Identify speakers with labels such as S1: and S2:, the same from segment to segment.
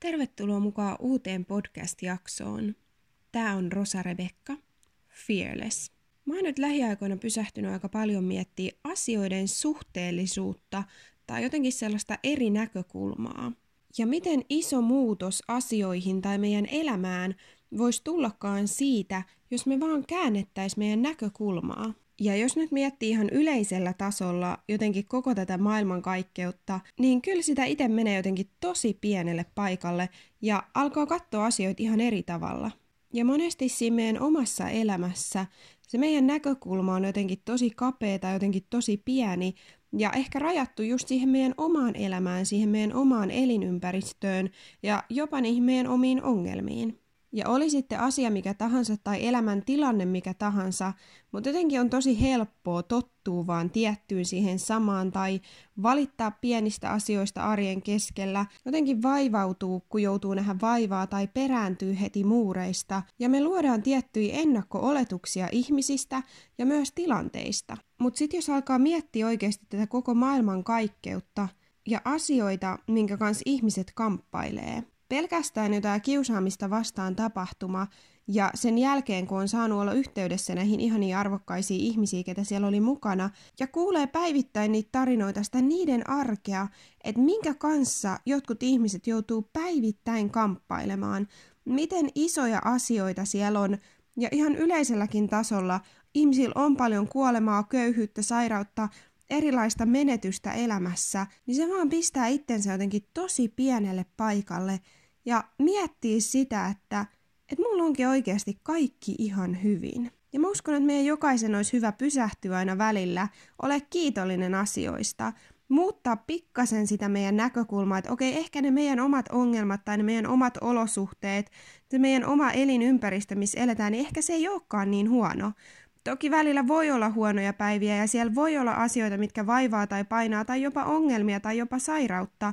S1: Tervetuloa mukaan uuteen podcast-jaksoon. Tämä on Rosa Rebekka, Fearless. Mä oon nyt lähiaikoina pysähtynyt aika paljon miettiä asioiden suhteellisuutta tai jotenkin sellaista eri näkökulmaa. Ja miten iso muutos asioihin tai meidän elämään voisi tullakaan siitä, jos me vaan käännettäisiin meidän näkökulmaa. Ja jos nyt miettii ihan yleisellä tasolla jotenkin koko tätä maailmankaikkeutta, niin kyllä sitä itse menee jotenkin tosi pienelle paikalle ja alkaa katsoa asioita ihan eri tavalla. Ja monesti siinä meidän omassa elämässä se meidän näkökulma on jotenkin tosi kapea tai jotenkin tosi pieni ja ehkä rajattu just siihen meidän omaan elämään, siihen meidän omaan elinympäristöön ja jopa niihin meidän omiin ongelmiin. Ja oli sitten asia mikä tahansa tai elämän tilanne mikä tahansa, mutta jotenkin on tosi helppoa tottua vaan tiettyyn siihen samaan tai valittaa pienistä asioista arjen keskellä. Jotenkin vaivautuu, kun joutuu nähdä vaivaa tai perääntyy heti muureista. Ja me luodaan tiettyjä ennakko-oletuksia ihmisistä ja myös tilanteista. Mutta sitten jos alkaa miettiä oikeasti tätä koko maailman kaikkeutta ja asioita, minkä kanssa ihmiset kamppailee, pelkästään jotain kiusaamista vastaan tapahtuma ja sen jälkeen, kun on saanut olla yhteydessä näihin ihaniin arvokkaisiin ihmisiin, ketä siellä oli mukana, ja kuulee päivittäin niitä tarinoita, sitä niiden arkea, että minkä kanssa jotkut ihmiset joutuu päivittäin kamppailemaan, miten isoja asioita siellä on, ja ihan yleiselläkin tasolla ihmisillä on paljon kuolemaa, köyhyyttä, sairautta, erilaista menetystä elämässä, niin se vaan pistää itsensä jotenkin tosi pienelle paikalle – ja miettiä sitä, että, että mulla onkin oikeasti kaikki ihan hyvin. Ja mä uskon, että meidän jokaisen olisi hyvä pysähtyä aina välillä, ole kiitollinen asioista, muuttaa pikkasen sitä meidän näkökulmaa, että okei, ehkä ne meidän omat ongelmat tai ne meidän omat olosuhteet, se meidän oma elinympäristö, missä eletään, niin ehkä se ei olekaan niin huono. Toki välillä voi olla huonoja päiviä ja siellä voi olla asioita, mitkä vaivaa tai painaa tai jopa ongelmia tai jopa sairautta,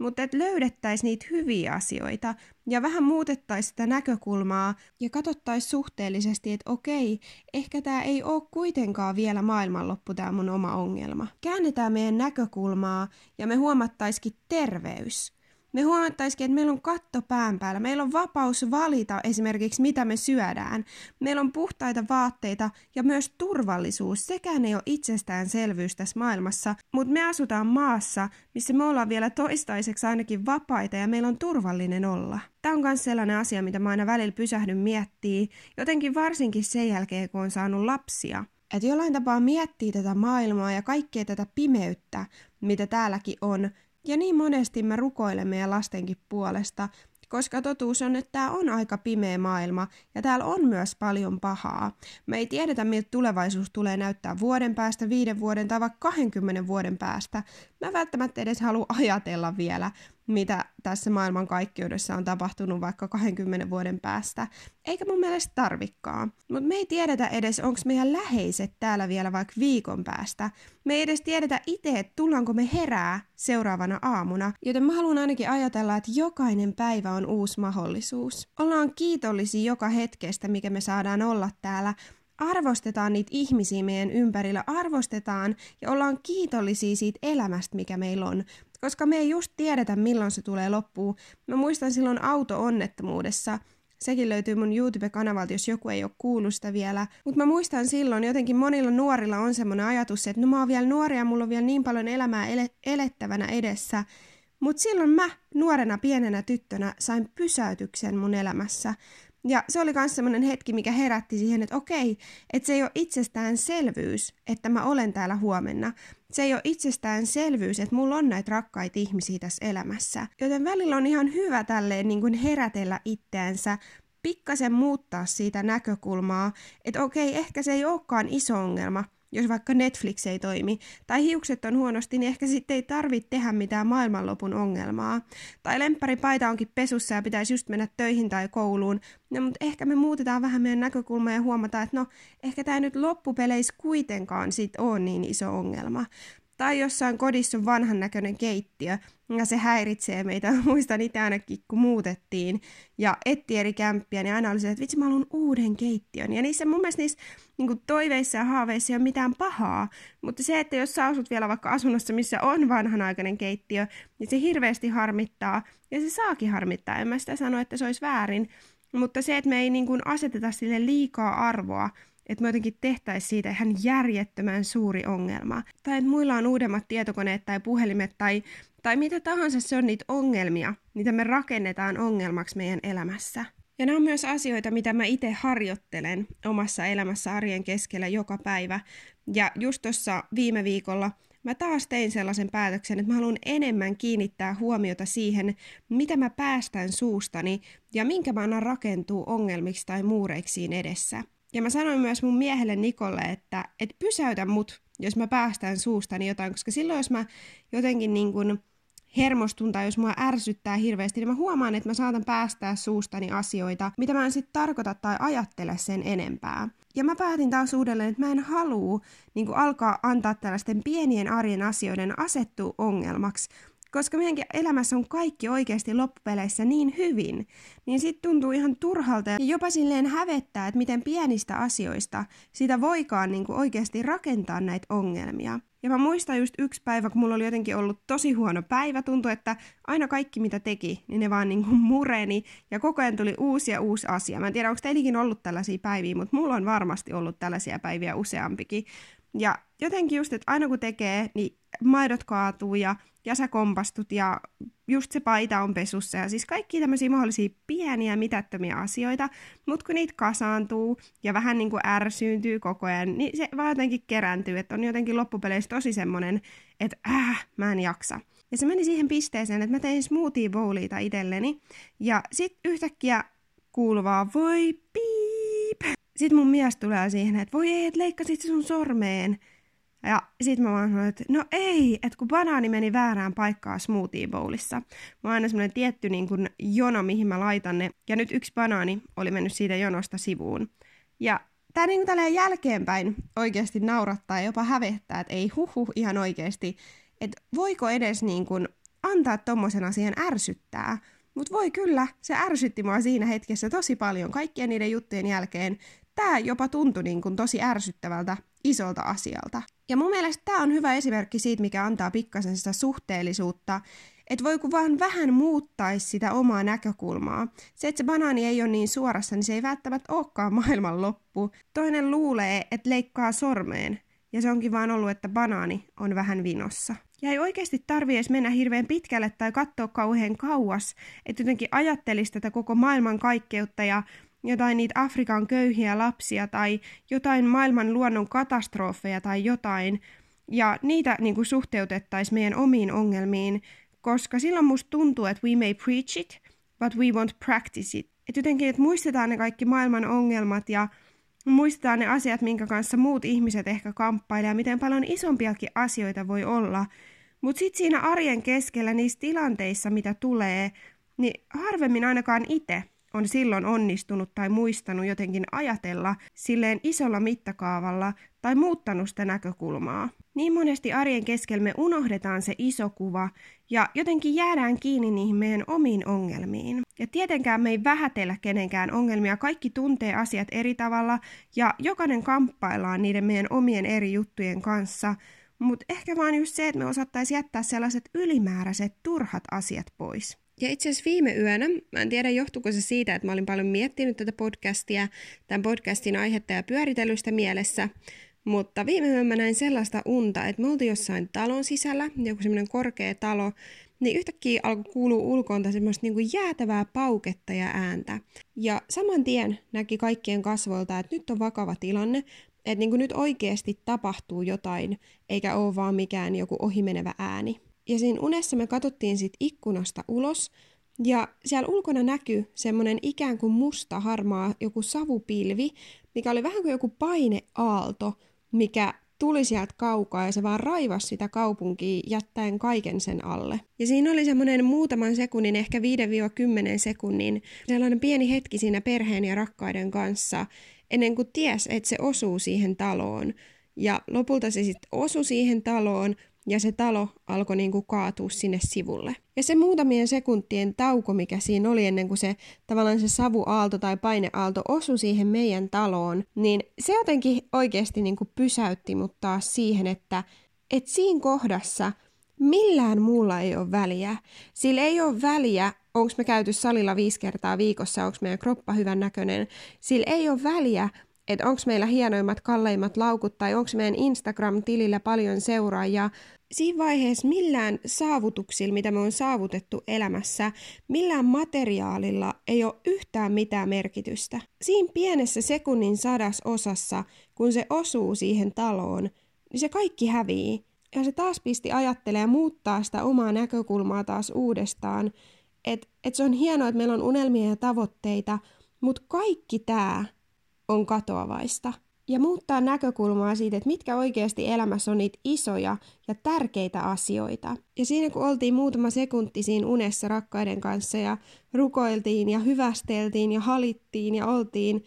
S1: mutta että löydettäisiin niitä hyviä asioita ja vähän muutettaisiin sitä näkökulmaa ja katsottaisiin suhteellisesti, että okei, ehkä tämä ei ole kuitenkaan vielä maailmanloppu tämä mun oma ongelma. Käännetään meidän näkökulmaa ja me huomattaisikin terveys me huomattaisikin, että meillä on katto pään päällä. Meillä on vapaus valita esimerkiksi, mitä me syödään. Meillä on puhtaita vaatteita ja myös turvallisuus. Sekään ei ole itsestäänselvyys tässä maailmassa, mutta me asutaan maassa, missä me ollaan vielä toistaiseksi ainakin vapaita ja meillä on turvallinen olla. Tämä on myös sellainen asia, mitä mä aina välillä pysähdyn miettii, jotenkin varsinkin sen jälkeen, kun on saanut lapsia. Että jollain tapaa miettii tätä maailmaa ja kaikkea tätä pimeyttä, mitä täälläkin on, ja niin monesti me rukoilemme ja lastenkin puolesta, koska totuus on, että tämä on aika pimeä maailma ja täällä on myös paljon pahaa. Me ei tiedetä, miltä tulevaisuus tulee näyttää vuoden päästä, viiden vuoden tai vaikka 20 vuoden päästä. Mä välttämättä edes halua ajatella vielä, mitä tässä maailmankaikkeudessa on tapahtunut vaikka 20 vuoden päästä. Eikä mun mielestä tarvikkaan. Mutta me ei tiedetä edes, onko meidän läheiset täällä vielä vaikka viikon päästä. Me ei edes tiedetä itse, että tullaanko me herää seuraavana aamuna. Joten mä haluan ainakin ajatella, että jokainen päivä on uusi mahdollisuus. Ollaan kiitollisia joka hetkestä, mikä me saadaan olla täällä, arvostetaan niitä ihmisiä meidän ympärillä, arvostetaan ja ollaan kiitollisia siitä elämästä, mikä meillä on koska me ei just tiedetä, milloin se tulee loppuun. Mä muistan silloin auto-onnettomuudessa, sekin löytyy mun YouTube-kanavalta, jos joku ei ole kuullut sitä vielä. Mutta mä muistan silloin, jotenkin monilla nuorilla on semmoinen ajatus, että no mä oon vielä nuoria mulla on vielä niin paljon elämää ele- elettävänä edessä. Mutta silloin mä, nuorena pienenä tyttönä, sain pysäytyksen mun elämässä. Ja se oli myös semmoinen hetki, mikä herätti siihen, että okei, että se ei ole itsestäänselvyys, että mä olen täällä huomenna. Se ei ole itsestäänselvyys, että mulla on näitä rakkaita ihmisiä tässä elämässä. Joten välillä on ihan hyvä tälleen niin kuin herätellä itteensä, pikkasen muuttaa siitä näkökulmaa, että okei, ehkä se ei olekaan iso ongelma, jos vaikka Netflix ei toimi, tai hiukset on huonosti, niin ehkä sitten ei tarvitse tehdä mitään maailmanlopun ongelmaa. Tai lempparipaita onkin pesussa ja pitäisi just mennä töihin tai kouluun, no, mutta ehkä me muutetaan vähän meidän näkökulmaa ja huomataan, että no, ehkä tämä nyt loppupeleissä kuitenkaan sit on niin iso ongelma. Tai jossain kodissa on vanhan näköinen keittiö, ja se häiritsee meitä. Muistan itse ainakin, kun muutettiin ja etti eri kämppiä, niin aina oli se, että vitsi, mä haluan uuden keittiön. Ja niissä mun mielestä niissä niin kuin toiveissa ja haaveissa ei ole mitään pahaa, mutta se, että jos sä asut vielä vaikka asunnossa, missä on vanhanaikainen keittiö, niin se hirveästi harmittaa, ja se saakin harmittaa. En mä sitä sano, että se olisi väärin, mutta se, että me ei niin kuin aseteta sille liikaa arvoa, että me jotenkin tehtäisiin siitä ihan järjettömän suuri ongelma. Tai että muilla on uudemmat tietokoneet tai puhelimet tai, tai mitä tahansa se on niitä ongelmia, mitä me rakennetaan ongelmaksi meidän elämässä. Ja nämä on myös asioita, mitä mä itse harjoittelen omassa elämässä arjen keskellä joka päivä. Ja just tuossa viime viikolla mä taas tein sellaisen päätöksen, että mä haluan enemmän kiinnittää huomiota siihen, mitä mä päästän suustani ja minkä mä annan rakentuu ongelmiksi tai muureiksiin edessä. Ja mä sanoin myös mun miehelle Nikolle, että et pysäytä mut, jos mä päästän suustani jotain, koska silloin jos mä jotenkin niin kun hermostun tai jos mua ärsyttää hirveästi, niin mä huomaan, että mä saatan päästää suustani asioita, mitä mä en sitten tarkoita tai ajattele sen enempää. Ja mä päätin taas uudelleen, että mä en halua niin alkaa antaa tällaisten pienien arjen asioiden asettua ongelmaksi, koska meidänkin elämässä on kaikki oikeasti loppupeleissä niin hyvin, niin sitten tuntuu ihan turhalta ja jopa silleen hävettää, että miten pienistä asioista sitä voikaan niin kuin oikeasti rakentaa näitä ongelmia. Ja mä muistan just yksi päivä, kun mulla oli jotenkin ollut tosi huono päivä, tuntui, että aina kaikki mitä teki, niin ne vaan niin kuin mureni ja koko ajan tuli uusi ja uusi asia. Mä en tiedä, onko teilläkin ollut tällaisia päiviä, mutta mulla on varmasti ollut tällaisia päiviä useampikin. Ja jotenkin just, että aina kun tekee, niin maidot kaatuu ja, ja sä kompastut ja just se paita on pesussa ja siis kaikki tämmöisiä mahdollisia pieniä mitättömiä asioita, mutta kun niitä kasaantuu ja vähän niin kuin ärsyyntyy koko ajan, niin se vaan jotenkin kerääntyy, että on jotenkin loppupeleissä tosi semmonen, että äh, mä en jaksa. Ja se meni siihen pisteeseen, että mä tein smoothie bowlita itselleni ja sit yhtäkkiä kuuluvaa voi piip. Sitten mun mies tulee siihen, että voi ei, että leikkasit sun sormeen. Ja sit mä vaan sanoin, että no ei, että kun banaani meni väärään paikkaan smoothie bowlissa. Mä oon aina semmonen tietty niin kun jono, mihin mä laitan ne. Ja nyt yksi banaani oli mennyt siitä jonosta sivuun. Ja tää niin tälleen jälkeenpäin oikeasti naurattaa ja jopa hävettää, että ei huhu ihan oikeasti. Että voiko edes niin kun antaa tommosen asian ärsyttää. Mutta voi kyllä, se ärsytti mua siinä hetkessä tosi paljon kaikkien niiden juttujen jälkeen. Tämä jopa tuntui niin kuin tosi ärsyttävältä isolta asialta. Ja mun mielestä tämä on hyvä esimerkki siitä, mikä antaa pikkasen sitä suhteellisuutta, että voi kun vaan vähän muuttaisi sitä omaa näkökulmaa. Se, että se banaani ei ole niin suorassa, niin se ei välttämättä olekaan maailman loppu. Toinen luulee, että leikkaa sormeen, ja se onkin vaan ollut, että banaani on vähän vinossa. Ja ei oikeasti tarvi edes mennä hirveän pitkälle tai katsoa kauhean kauas, että jotenkin ajattelisi tätä koko maailman kaikkeutta ja jotain niitä Afrikan köyhiä lapsia tai jotain maailman luonnon katastrofeja tai jotain, ja niitä niin kuin suhteutettaisiin meidän omiin ongelmiin, koska silloin musta tuntuu, että we may preach it, but we won't practice it. Että jotenkin, että muistetaan ne kaikki maailman ongelmat ja muistetaan ne asiat, minkä kanssa muut ihmiset ehkä kamppailee ja miten paljon isompiakin asioita voi olla. Mutta sitten siinä arjen keskellä niissä tilanteissa, mitä tulee, niin harvemmin ainakaan itse on silloin onnistunut tai muistanut jotenkin ajatella silleen isolla mittakaavalla tai muuttanut sitä näkökulmaa. Niin monesti arjen keskellä me unohdetaan se iso kuva ja jotenkin jäädään kiinni niihin meidän omiin ongelmiin. Ja tietenkään me ei vähätellä kenenkään ongelmia, kaikki tuntee asiat eri tavalla ja jokainen kamppaillaan niiden meidän omien eri juttujen kanssa, mutta ehkä vaan just se, että me osattaisiin jättää sellaiset ylimääräiset turhat asiat pois. Ja itse asiassa viime yönä, mä en tiedä johtuuko se siitä, että mä olin paljon miettinyt tätä podcastia, tämän podcastin aihetta ja pyöritelystä mielessä, mutta viime yönä mä näin sellaista unta, että me oltiin jossain talon sisällä, joku semmoinen korkea talo, niin yhtäkkiä alkoi kuulua ulkoonta semmoista niin kuin jäätävää pauketta ja ääntä. Ja saman tien näki kaikkien kasvoilta, että nyt on vakava tilanne, että niin kuin nyt oikeasti tapahtuu jotain, eikä ole vaan mikään joku ohimenevä ääni. Ja siinä unessa me katsottiin sit ikkunasta ulos, ja siellä ulkona näkyi semmoinen ikään kuin musta harmaa joku savupilvi, mikä oli vähän kuin joku paineaalto, mikä tuli sieltä kaukaa ja se vaan raivasi sitä kaupunkia jättäen kaiken sen alle. Ja siinä oli semmoinen muutaman sekunnin, ehkä 5-10 sekunnin, sellainen pieni hetki siinä perheen ja rakkaiden kanssa, ennen kuin ties, että se osuu siihen taloon. Ja lopulta se sitten osui siihen taloon, ja se talo alkoi niin kuin kaatua sinne sivulle. Ja se muutamien sekuntien tauko, mikä siinä oli ennen kuin se tavallaan se savuaalto tai paineaalto osui siihen meidän taloon, niin se jotenkin oikeasti niin kuin pysäytti mut taas siihen, että et siinä kohdassa millään muulla ei ole väliä. Sillä ei ole väliä, onko me käyty salilla viisi kertaa viikossa, onko meidän kroppa hyvän näköinen. Sillä ei ole väliä, että onko meillä hienoimmat, kalleimmat laukut tai onko meidän Instagram-tilillä paljon seuraajia. Siinä vaiheessa millään saavutuksilla, mitä me on saavutettu elämässä, millään materiaalilla ei ole yhtään mitään merkitystä. Siinä pienessä sekunnin sadasosassa, kun se osuu siihen taloon, niin se kaikki hävii. Ja se taas pisti ajattelee muuttaa sitä omaa näkökulmaa taas uudestaan, että et se on hienoa, että meillä on unelmia ja tavoitteita, mutta kaikki tämä on katoavaista. Ja muuttaa näkökulmaa siitä, että mitkä oikeasti elämässä on niitä isoja ja tärkeitä asioita. Ja siinä kun oltiin muutama sekunti siinä unessa rakkaiden kanssa ja rukoiltiin ja hyvästeltiin ja halittiin ja oltiin,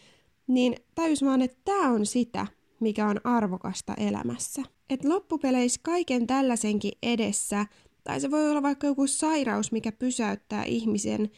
S1: niin tajus vaan, että tämä on sitä, mikä on arvokasta elämässä. Et loppupeleissä kaiken tällaisenkin edessä, tai se voi olla vaikka joku sairaus, mikä pysäyttää ihmisen,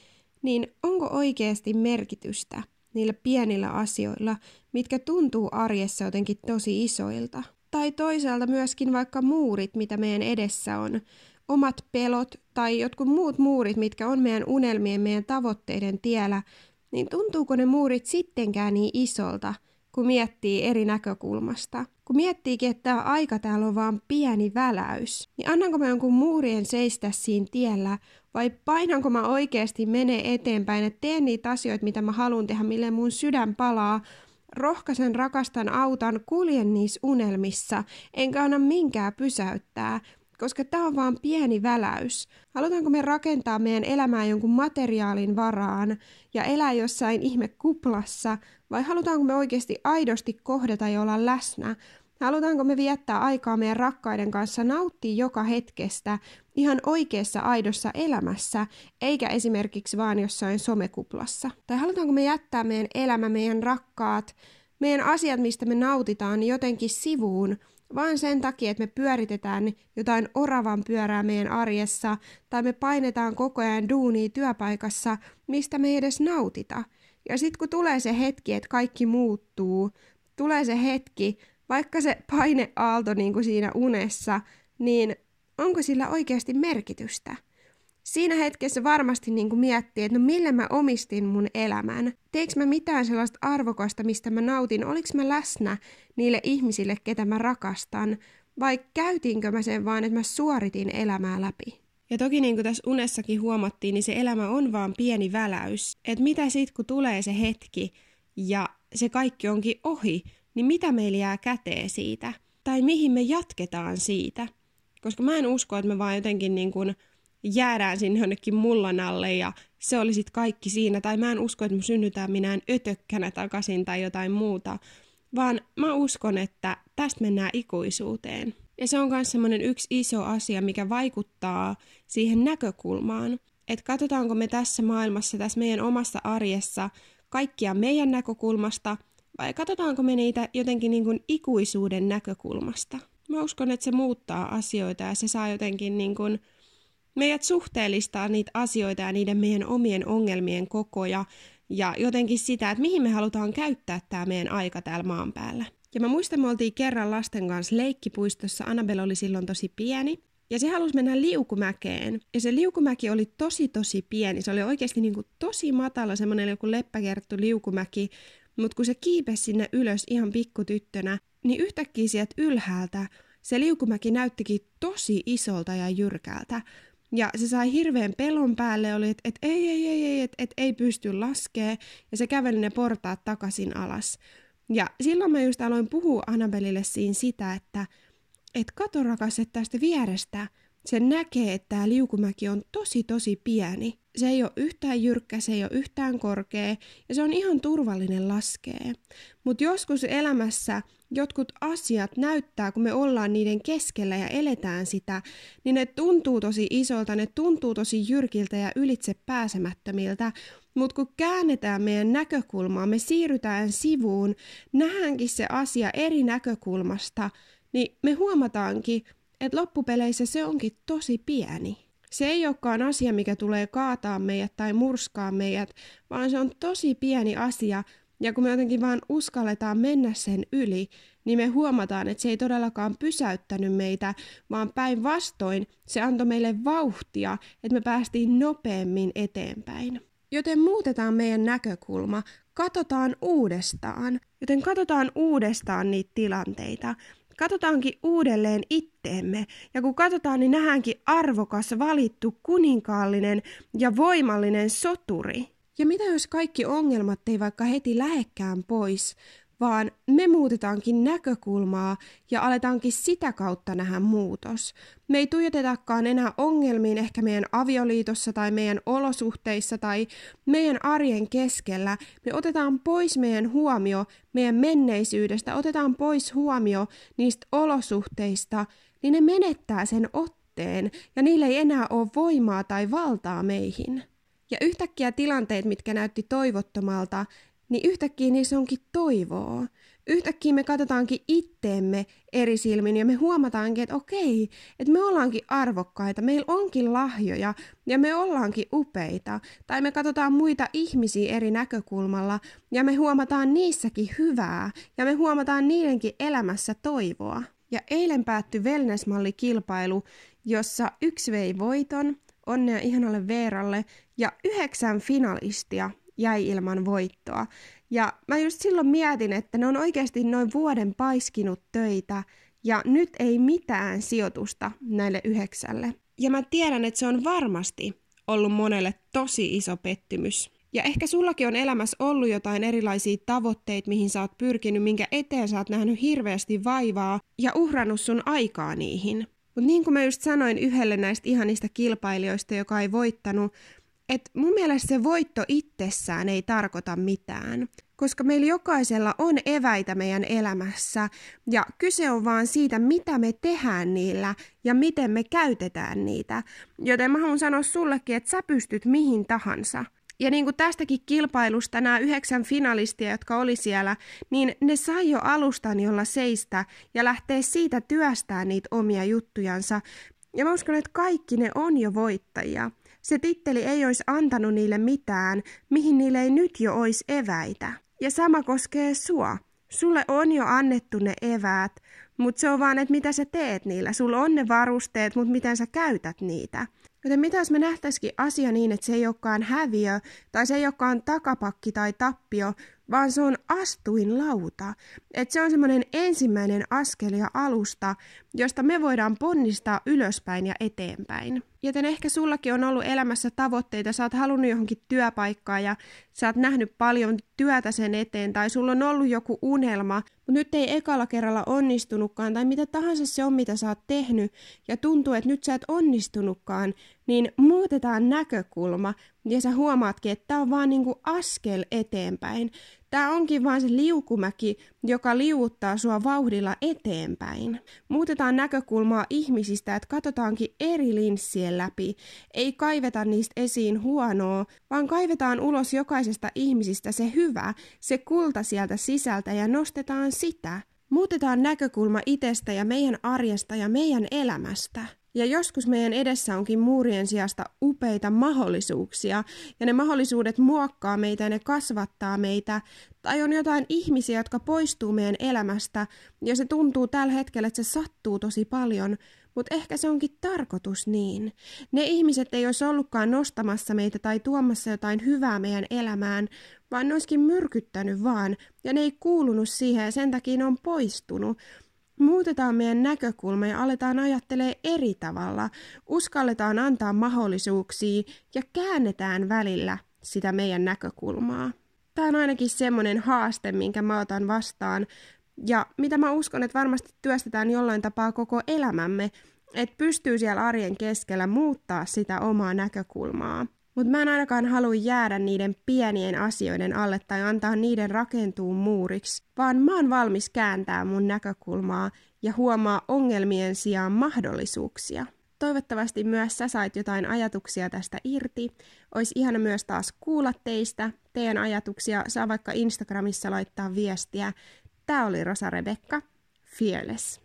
S1: niin onko oikeasti merkitystä – niillä pienillä asioilla, mitkä tuntuu arjessa jotenkin tosi isoilta. Tai toisaalta myöskin vaikka muurit, mitä meidän edessä on, omat pelot tai jotkut muut muurit, mitkä on meidän unelmien, meidän tavoitteiden tiellä, niin tuntuuko ne muurit sittenkään niin isolta, kun miettii eri näkökulmasta. Kun miettiikin, että tämä aika täällä on vaan pieni väläys, niin annanko mä jonkun muurien seistä siinä tiellä vai painanko mä oikeasti mene eteenpäin, että teen niitä asioita, mitä mä haluan tehdä, mille mun sydän palaa, rohkaisen, rakastan, autan, kuljen niissä unelmissa, enkä anna minkään pysäyttää, koska tämä on vaan pieni väläys. Halutaanko me rakentaa meidän elämää jonkun materiaalin varaan ja elää jossain ihme kuplassa, vai halutaanko me oikeasti aidosti kohdata ja olla läsnä? Halutaanko me viettää aikaa meidän rakkaiden kanssa, nauttia joka hetkestä ihan oikeassa aidossa elämässä, eikä esimerkiksi vaan jossain somekuplassa? Tai halutaanko me jättää meidän elämä, meidän rakkaat, meidän asiat, mistä me nautitaan, jotenkin sivuun, vaan sen takia, että me pyöritetään jotain oravan pyörää meidän arjessa, tai me painetaan koko ajan duunia työpaikassa, mistä me ei edes nautita. Ja sitten kun tulee se hetki, että kaikki muuttuu, tulee se hetki, vaikka se paineaalto niin kuin siinä unessa, niin onko sillä oikeasti merkitystä? Siinä hetkessä varmasti niin kuin miettii, että no millä mä omistin mun elämän. Teekö mä mitään sellaista arvokasta, mistä mä nautin? Oliko mä läsnä niille ihmisille, ketä mä rakastan? Vai käytiinkö mä sen vaan, että mä suoritin elämää läpi? Ja toki niin kuin tässä unessakin huomattiin, niin se elämä on vaan pieni väläys. Että mitä sitten, kun tulee se hetki ja se kaikki onkin ohi, niin mitä meillä jää käteen siitä? Tai mihin me jatketaan siitä? Koska mä en usko, että me vaan jotenkin niin kuin jäädään sinne jonnekin mullan alle ja se oli sitten kaikki siinä. Tai mä en usko, että me synnytään minään ötökkänä takaisin tai jotain muuta. Vaan mä uskon, että tästä mennään ikuisuuteen. Ja se on myös semmoinen yksi iso asia, mikä vaikuttaa siihen näkökulmaan. Että katsotaanko me tässä maailmassa, tässä meidän omassa arjessa kaikkia meidän näkökulmasta – vai katsotaanko me niitä jotenkin niin kuin ikuisuuden näkökulmasta? Mä uskon, että se muuttaa asioita ja se saa jotenkin niin kuin meidät suhteellistaa niitä asioita ja niiden meidän omien ongelmien kokoja ja jotenkin sitä, että mihin me halutaan käyttää tämä meidän aika täällä maan päällä. Ja mä muistan, me oltiin kerran lasten kanssa leikkipuistossa, Annabelle oli silloin tosi pieni, ja se halusi mennä liukumäkeen. Ja se liukumäki oli tosi tosi pieni. Se oli oikeasti niin kuin tosi matala, semmoinen joku leppäkerttu liukumäki. Mutta kun se kiipesi sinne ylös ihan pikkutyttönä, niin yhtäkkiä sieltä ylhäältä se liukumäki näyttikin tosi isolta ja jyrkältä. Ja se sai hirveän pelon päälle, oli, että et, ei, ei, ei, ei, että et, ei pysty laskee, ja se käveli ne portaat takaisin alas. Ja silloin mä just aloin puhua Annabelille siinä sitä, että et kato rakas, että tästä vierestä se näkee, että tämä liukumäki on tosi tosi pieni. Se ei ole yhtään jyrkkä, se ei ole yhtään korkea ja se on ihan turvallinen laskee. Mutta joskus elämässä jotkut asiat näyttää, kun me ollaan niiden keskellä ja eletään sitä, niin ne tuntuu tosi isolta, ne tuntuu tosi jyrkiltä ja ylitse pääsemättömiltä, mutta kun käännetään meidän näkökulmaa, me siirrytään sivuun, nähdäänkin se asia eri näkökulmasta, niin me huomataankin, että loppupeleissä se onkin tosi pieni. Se ei olekaan asia, mikä tulee kaataa meidät tai murskaa meidät, vaan se on tosi pieni asia, ja kun me jotenkin vaan uskalletaan mennä sen yli, niin me huomataan, että se ei todellakaan pysäyttänyt meitä, vaan päinvastoin se antoi meille vauhtia, että me päästiin nopeammin eteenpäin. Joten muutetaan meidän näkökulma, katsotaan uudestaan. Joten katsotaan uudestaan niitä tilanteita. Katsotaankin uudelleen itteemme, ja kun katsotaan, niin nähdäänkin arvokas, valittu, kuninkaallinen ja voimallinen soturi. Ja mitä jos kaikki ongelmat ei vaikka heti lähekkään pois, vaan me muutetaankin näkökulmaa ja aletaankin sitä kautta nähdä muutos. Me ei tuijotetakaan enää ongelmiin ehkä meidän avioliitossa tai meidän olosuhteissa tai meidän arjen keskellä. Me otetaan pois meidän huomio meidän menneisyydestä, otetaan pois huomio niistä olosuhteista, niin ne menettää sen otteen ja niille ei enää ole voimaa tai valtaa meihin. Ja yhtäkkiä tilanteet, mitkä näytti toivottomalta, niin yhtäkkiä niissä onkin toivoa. Yhtäkkiä me katsotaankin itteemme eri silmin ja me huomataankin, että okei, että me ollaankin arvokkaita, meillä onkin lahjoja ja me ollaankin upeita. Tai me katsotaan muita ihmisiä eri näkökulmalla ja me huomataan niissäkin hyvää ja me huomataan niidenkin elämässä toivoa. Ja eilen päättyi Wellness-mallikilpailu, jossa yksi vei voiton, onnea ihanalle Veeralle, ja yhdeksän finalistia jäi ilman voittoa. Ja mä just silloin mietin, että ne on oikeasti noin vuoden paiskinut töitä ja nyt ei mitään sijoitusta näille yhdeksälle. Ja mä tiedän, että se on varmasti ollut monelle tosi iso pettymys. Ja ehkä sullakin on elämässä ollut jotain erilaisia tavoitteita, mihin sä oot pyrkinyt, minkä eteen sä oot nähnyt hirveästi vaivaa ja uhrannut sun aikaa niihin. Mutta niin kuin mä just sanoin yhdelle näistä ihanista kilpailijoista, joka ei voittanut, että mun mielestä se voitto itsessään ei tarkoita mitään, koska meillä jokaisella on eväitä meidän elämässä ja kyse on vaan siitä, mitä me tehdään niillä ja miten me käytetään niitä. Joten mä haluan sanoa sullekin, että sä pystyt mihin tahansa. Ja niin kuin tästäkin kilpailusta nämä yhdeksän finalistia, jotka oli siellä, niin ne sai jo alustan, jolla seistä ja lähtee siitä työstää niitä omia juttujansa. Ja mä uskon, että kaikki ne on jo voittajia. Se titteli ei olisi antanut niille mitään, mihin niille ei nyt jo olisi eväitä. Ja sama koskee sua. Sulle on jo annettu ne eväät, mutta se on vaan, että mitä sä teet niillä. Sulla on ne varusteet, mutta miten sä käytät niitä. Joten mitä jos me nähtäisikin asia niin, että se ei olekaan häviö, tai se ei olekaan takapakki tai tappio, vaan se on astuin lauta. Että se on semmoinen ensimmäinen askel ja alusta, josta me voidaan ponnistaa ylöspäin ja eteenpäin. Joten ehkä sullakin on ollut elämässä tavoitteita, sä oot halunnut johonkin työpaikkaan ja sä oot nähnyt paljon työtä sen eteen, tai sulla on ollut joku unelma, mutta nyt ei ekalla kerralla onnistunutkaan, tai mitä tahansa se on, mitä sä oot tehnyt, ja tuntuu, että nyt sä et onnistunutkaan, niin muutetaan näkökulma, ja sä huomaatkin, että tämä on vaan niinku askel eteenpäin. Tämä onkin vaan se liukumäki, joka liuuttaa sua vauhdilla eteenpäin. Muutetaan näkökulmaa ihmisistä, että katsotaankin eri linssien läpi. Ei kaiveta niistä esiin huonoa, vaan kaivetaan ulos jokaisesta ihmisistä se hyvä, se kulta sieltä sisältä ja nostetaan sitä. Muutetaan näkökulma itsestä ja meidän arjesta ja meidän elämästä. Ja joskus meidän edessä onkin muurien sijasta upeita mahdollisuuksia, ja ne mahdollisuudet muokkaa meitä ja ne kasvattaa meitä. Tai on jotain ihmisiä, jotka poistuu meidän elämästä, ja se tuntuu tällä hetkellä, että se sattuu tosi paljon, mutta ehkä se onkin tarkoitus niin. Ne ihmiset ei olisi ollutkaan nostamassa meitä tai tuomassa jotain hyvää meidän elämään, vaan ne olisikin myrkyttänyt vaan, ja ne ei kuulunut siihen ja sen takia ne on poistunut. Muutetaan meidän näkökulma ja aletaan ajattelee eri tavalla, uskalletaan antaa mahdollisuuksia ja käännetään välillä sitä meidän näkökulmaa. Tämä on ainakin semmoinen haaste, minkä mä otan vastaan ja mitä mä uskon, että varmasti työstetään jollain tapaa koko elämämme, että pystyy siellä arjen keskellä muuttaa sitä omaa näkökulmaa. Mutta mä en ainakaan halua jäädä niiden pienien asioiden alle tai antaa niiden rakentua muuriksi, vaan mä oon valmis kääntää mun näkökulmaa ja huomaa ongelmien sijaan mahdollisuuksia. Toivottavasti myös sä sait jotain ajatuksia tästä irti. Olisi ihana myös taas kuulla teistä. Teidän ajatuksia saa vaikka Instagramissa laittaa viestiä. Tämä oli Rosa Rebekka, Fearless.